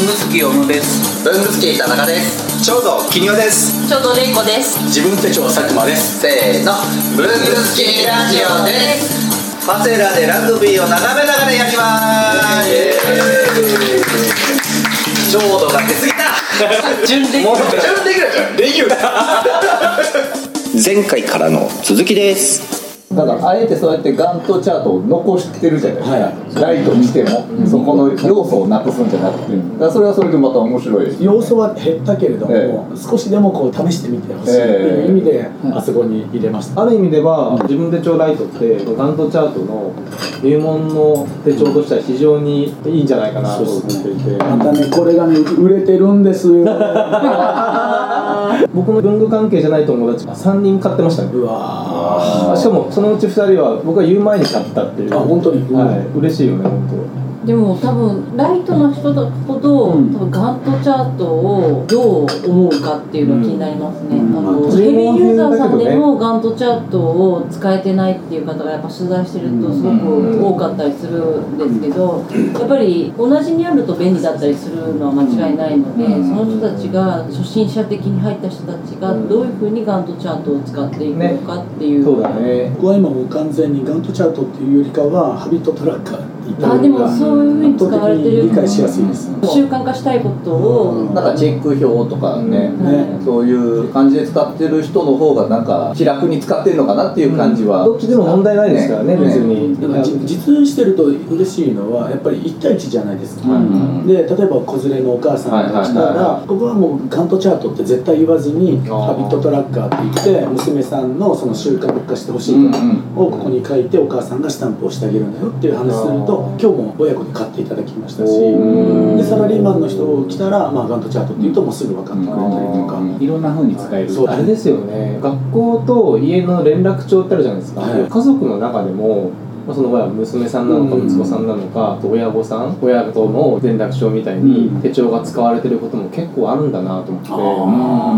文具好き小野です。文具好き田中です。ちょうど金曜です。ちょうどれいこです。自分手帳佐久間です。せーの。文具好きラジオです。パセラでラグビーを眺めながらやります。ちょうどが出過ぎた。準レギュもう準レギュラーじゃん。レギュラー。前回からの続きですだからあえてそうやってガントチャートを残してるじゃないですか、ライトにしても、そこの要素をなくすんじゃなくて、だからそれはそれでまた面白い。要素は減ったけれども、え少しでもこう試してみてほしいっていう意味で、あそこに入れました、ある意味では自分手帳ライトってガントチャートの入門の手帳としては非常にいいんじゃないかなと思っていて。またねこれがね売れてるんです。よ 僕の文具関係じゃない友達が3人買ってましたね。うわしかもそのうち2人は僕が言う前に買ったっていう。あ本当に？はい。嬉しいよね本でも多分ライトの人ほど、うん。多分ガントチャートをどう思うかっていうのが気になりますね、うん。あのうんヘビーユーザーさんでもガントチャートを使えてないっていう方がやっぱ取材してるとすごく多かったりするんですけどやっぱり同じにあると便利だったりするのは間違いないのでその人たちが初心者的に入った人たちがどういうふうにガントチャートを使っていくのかっていう、当そうだね。僕は今もう完全にガントチャートっていうよりかはハビットトラッカーあでもそういうふうに使われてる理解しやすいです、習慣化したいことを、なんかチェック表とかね、そういう感じで使ってる人の方がなんか気楽に使ってるのかなっていう感じは、どっちでも問題ないですからね別に。だからじ実演してると嬉しいのはやっぱり1対1じゃないですか、ん。で例えば子連れのお母さんが来たはいはいはいら僕はもうガントチャートって絶対言わずにハビットトラッカーって言って娘さんのその習慣化してほしいことをここに書いてお母さんがスタンプをしてあげるんだよっていう話すると今日も親子で買っていただきましたしでサラリーマンの人来たら、まあ、ガントチャートって言うともうすぐ分かってくれたりとか。いろんな風に使える。そう。あれですよね。学校と家の連絡帳ってあるじゃないですか、はい。家族の中でもまあその場合は娘さんなのかうん息子さんなのか、あと親御さん親との連絡帳みたいにうん。手帳が使われてることも結構あるんだなと思って、あ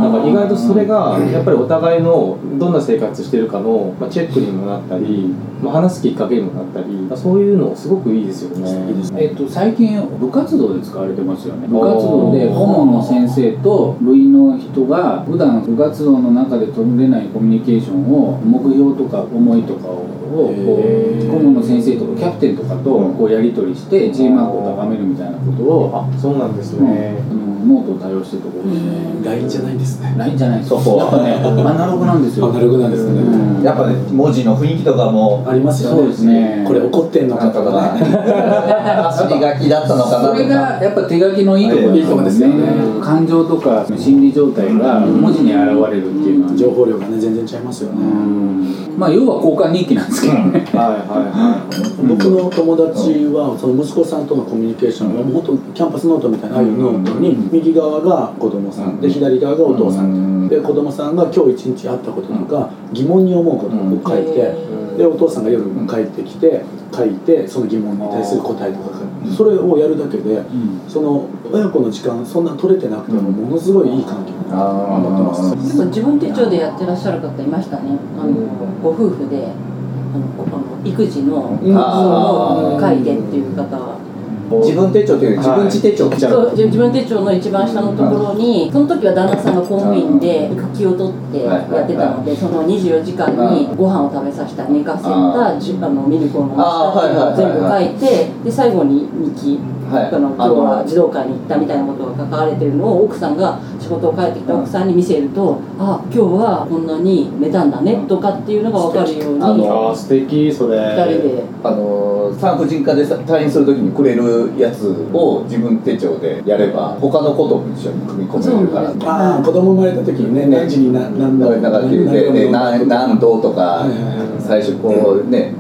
なんか意外とそれがやっぱりお互いのどんな生活してるかの、まあ、チェックにもなったり、まあ、話すきっかけにもなったりそういうのすごくいいですよね。えっと、最近部活動で使われてますよね。部活動で顧問の先生と部員の人が普段部活動の中で取れないコミュニケーションを目標とか思いとかをこう顧問の先生とかキャプテンとかとこうやり取りしてチームワークを高めるみたいなことをあそうなんですね、あのノートを対応してるところで。すね LINE じゃないんですね。LINE じゃないです。そこやっぱねアナログなんですよ。アナログなんですね。うん。やっぱね文字の雰囲気とかもありますよね。そうですね。これ怒ってんのかとかね。走り書きだったのかなそれがやっぱ手書きのいいところいいとこですよね。感情とか心理状態が文字に現れるっていうのは、情報量がね全然違いますよね、まあ要は交換日記なんですけどね、はいはいはい僕の友達はその息子さんとのコミュニケーションはもう本当キャンパスノートみたいなああいうノートに右側が子供さん。で左側がお父さん。で子供さんが今日一日あったこととか疑問に思うことを書いて。でお父さんが夜帰ってきて書いてその疑問に対する答えとか書いてそれをやるだけでその親子の時間そんな取れてなくてもものすごいいい環境にあなってます。結構自分手帳でやってらっしゃる方いましたね。あのご夫婦で。あのこあの育児のうん。を書いてっていう方は自分手帳っていう自分自手帳じゃそう。自自分手帳の一番下のところにその時は旦那さんが公務員で育休を取ってやってたのでその24時間にご飯を食べさせた寝かせたじあのミルクを飲ませた全部書いてで最後に日記はい。あの今日は児童館に行ったみたいなことが書かれてるのを奥さんが仕事を帰ってきた奥さんに見せるとあ今日はこんなに寝たんだねとかっていうのが分かるようにあ素敵それ。2人で。あの産婦人科でさ退院するときにくれるやつを自分手帳でやれば他のことも一緒に組み込めるから。そうなんですああ子供生まれた時にね何時に何何度だからでで何何度とかはいはいはい。最初こうね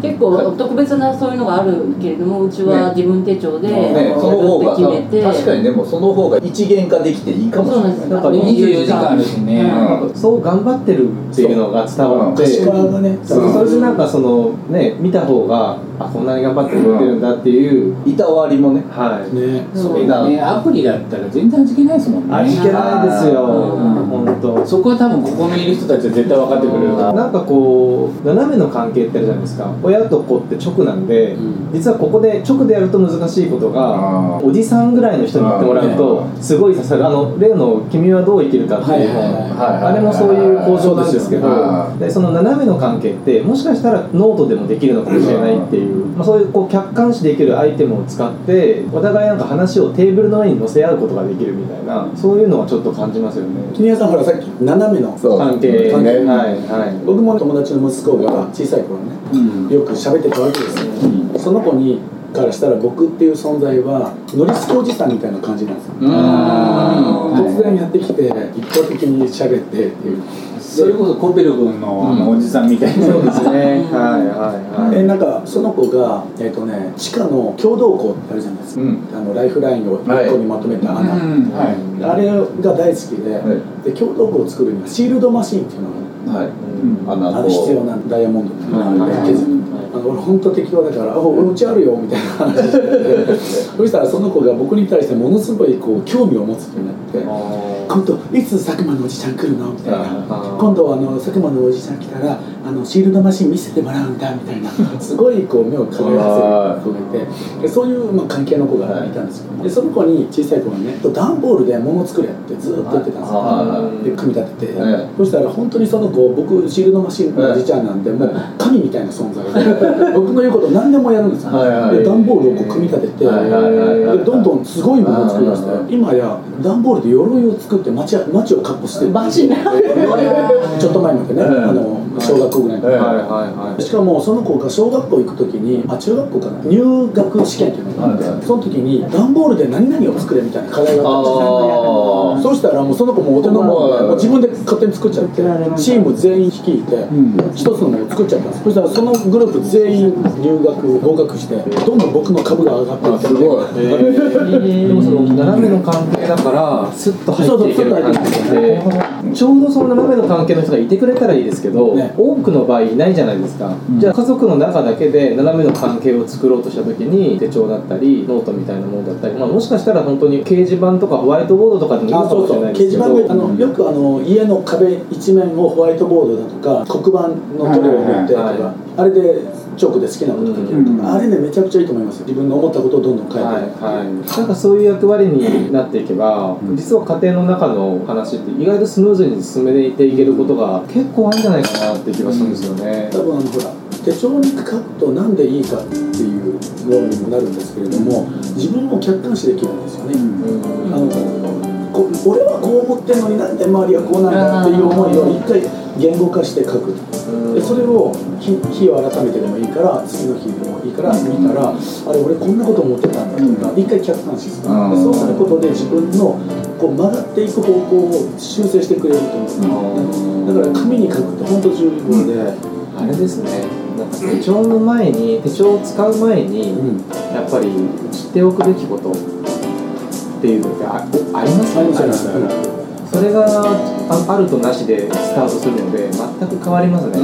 結構特別なそういうのがあるけれどもうちは自分手帳で、ねその方が決めて。確かにでもその方が一元化できていいかもしれない。そうなんです。なんか24時間。あるしね、うん。そう頑張ってるっていうのが伝わって。それでなんかそのね見た方があこんなに頑張ってくれてるんだっていう、いたわりもね。はい。ね。そうね、アプリだったら全然味気ないですもんね。味気ないですよ。うん。本当。そこは多分ここにいる人たちは絶対分かってくれるなんかこう斜めの関係ってあるじゃないですか。親親と子って直なんで、うん。実はここで直でやると難しいことがおじさんぐらいの人にやってもらうとすごい刺さる。あの例の「君はどう生きるか」っていう。はいはいはい本あれもそういう構造なんですけどはでその斜めの関係ってもしかしたらノートでもできるのかもしれないっていう、まあ、そういうこう客観視できるアイテムを使ってお互いなんか話をテーブルの上に載せ合うことができるみたいなそういうのはちょっと感じますよね。君谷さんほらさっき斜めの関係。関係はいはい。僕も友達の息子が小さい頃ね、よく喋ってたわけですよ、その子にからしたら僕っていう存在はノリスケおじさんみたいな感じなんですよ、突然やってきて一方的に喋ってっていうそれこそコペル君のあのおじさんみたいな、そうですね。はいはいはい。えなんかその子が、えっとね、地下の共同庫ってあるじゃないですか、うん。あのライフラインを一個にまとめた穴、うんはい。あれが大好きで,、はで共同庫を作るにはシールドマシンっていうのがはい。うん。穴あれ必要なんダイヤモンドっていうので削るあの俺本当適当だから「あ俺うちあるよ」みたいな。話しててそしたらその子が僕に対してものすごいこう興味を持つようになって「今度いつ佐久間のおじちゃん来るの?」みたいな。あ「今度あの佐久間のおじちゃん来たらあのシールドマシン見せてもらうんだ」みたいな。すごいこう目を輝かせる子がいて。でそういう、まあ、関係の子がいたんですよ。でその子に小さい子がね段ボールで物作れってずっと言ってたんですよ。はい。で組み立てて、はいそしたら本当にその子僕シールドマシンのおじちゃんなんでもう神みたいな存在で 僕の言うこと何でもやるんですよ、で段ボールをこう組み立てて、でどんどんすごいものを作りましてはい今や段ボールで鎧を作って街街をカッポしてる。街 ちょっと前までね、はい。あの小学校ぐらいはいはいしかもその子が小学校行く時にあ中学校かな。入学試験っていうのがあって、はいはい。その時に段ボールで何々を作れみたいな課題があったんですそうしたらもうその子も大人も自分で勝手に作っちゃってチーム全員率いて一つのものを作っちゃったんです。そしたらそのグループ全員入学合格してどんどん僕の株が上がっていってすごいでもその斜めの関係だからスッと入っていける感じでちょうどその斜めの関係の人がいてくれたらいいですけど、ね。多くの場合いないじゃないですか、じゃあ家族の中だけで斜めの関係を作ろうとした時に手帳だったりノートみたいなものだったり、まあ、もしかしたら本当に掲示板とかホワイトボードとかでもいいあそうそうかもしれないですけど掲示板であのよくあの家の壁一面をホワイトボードだとか黒板の塗料を塗ってとか、はいはい。あれでチョークで好きなこと書けるとか、うん。あれねめちゃくちゃいいと思います自分の思ったことをどんどん書いて、はいはい、なんかそういう役割になっていけば、実は家庭の中の話って意外とスムーズに進めていけることが結構あるんじゃないかなって気がするんですよね。多分あのほら手帳に書くとなんでいいかっていうのにもなるんですけれども自分を客観視できるんですよね、あのこ俺はこう思ってるのになんで周りはこうなんだっていう思いを一回言語化して書く。でそれを日日を改めてでもいいから次の日でもいいから見たらあれ俺こんなこと思ってたんだとか一回客観視する。そうすることで自分のこう曲がっていく方向を修正してくれると思うだから紙に書くって本当重要で、あれですね。なんか手帳の前に手帳を使う前に、うん。やっぱり知っておくべきことっていうのってあありますあります。ありますよねそれがああるとなしでスタートするので全く変わりますね、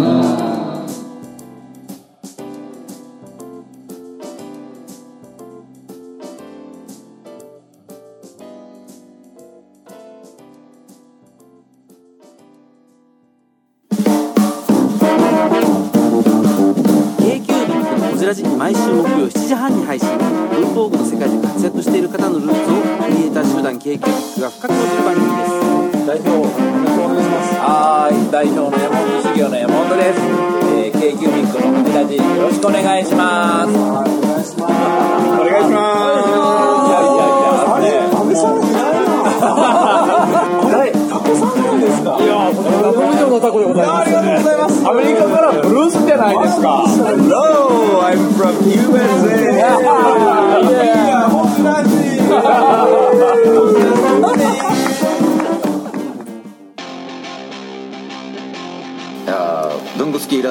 毎週木曜7時半に配信。文房具の世界で活躍している方のルーツをクリエイター集団 q b が深く落ちる番組です代表よろしくお願いしますはい、代表の山本修行の山本です。えー、k q ミックのこちらじよろしくお願いします。お願いします。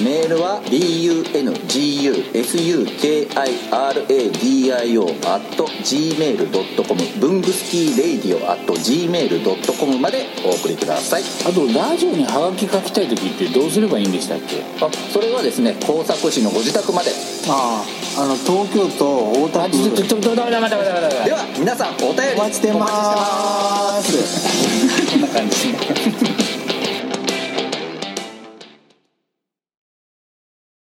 メールは bungusukiradio.gmail.com 文具スキーレイディオ .gmail.com までお送りください。あとラジオにハガキ書きたい時ってどうすればいいんでしたっけ？あそれはですね工作士のご自宅まで。あああの東京都大田区。では皆さんお便りお待ちしてますこんな感じ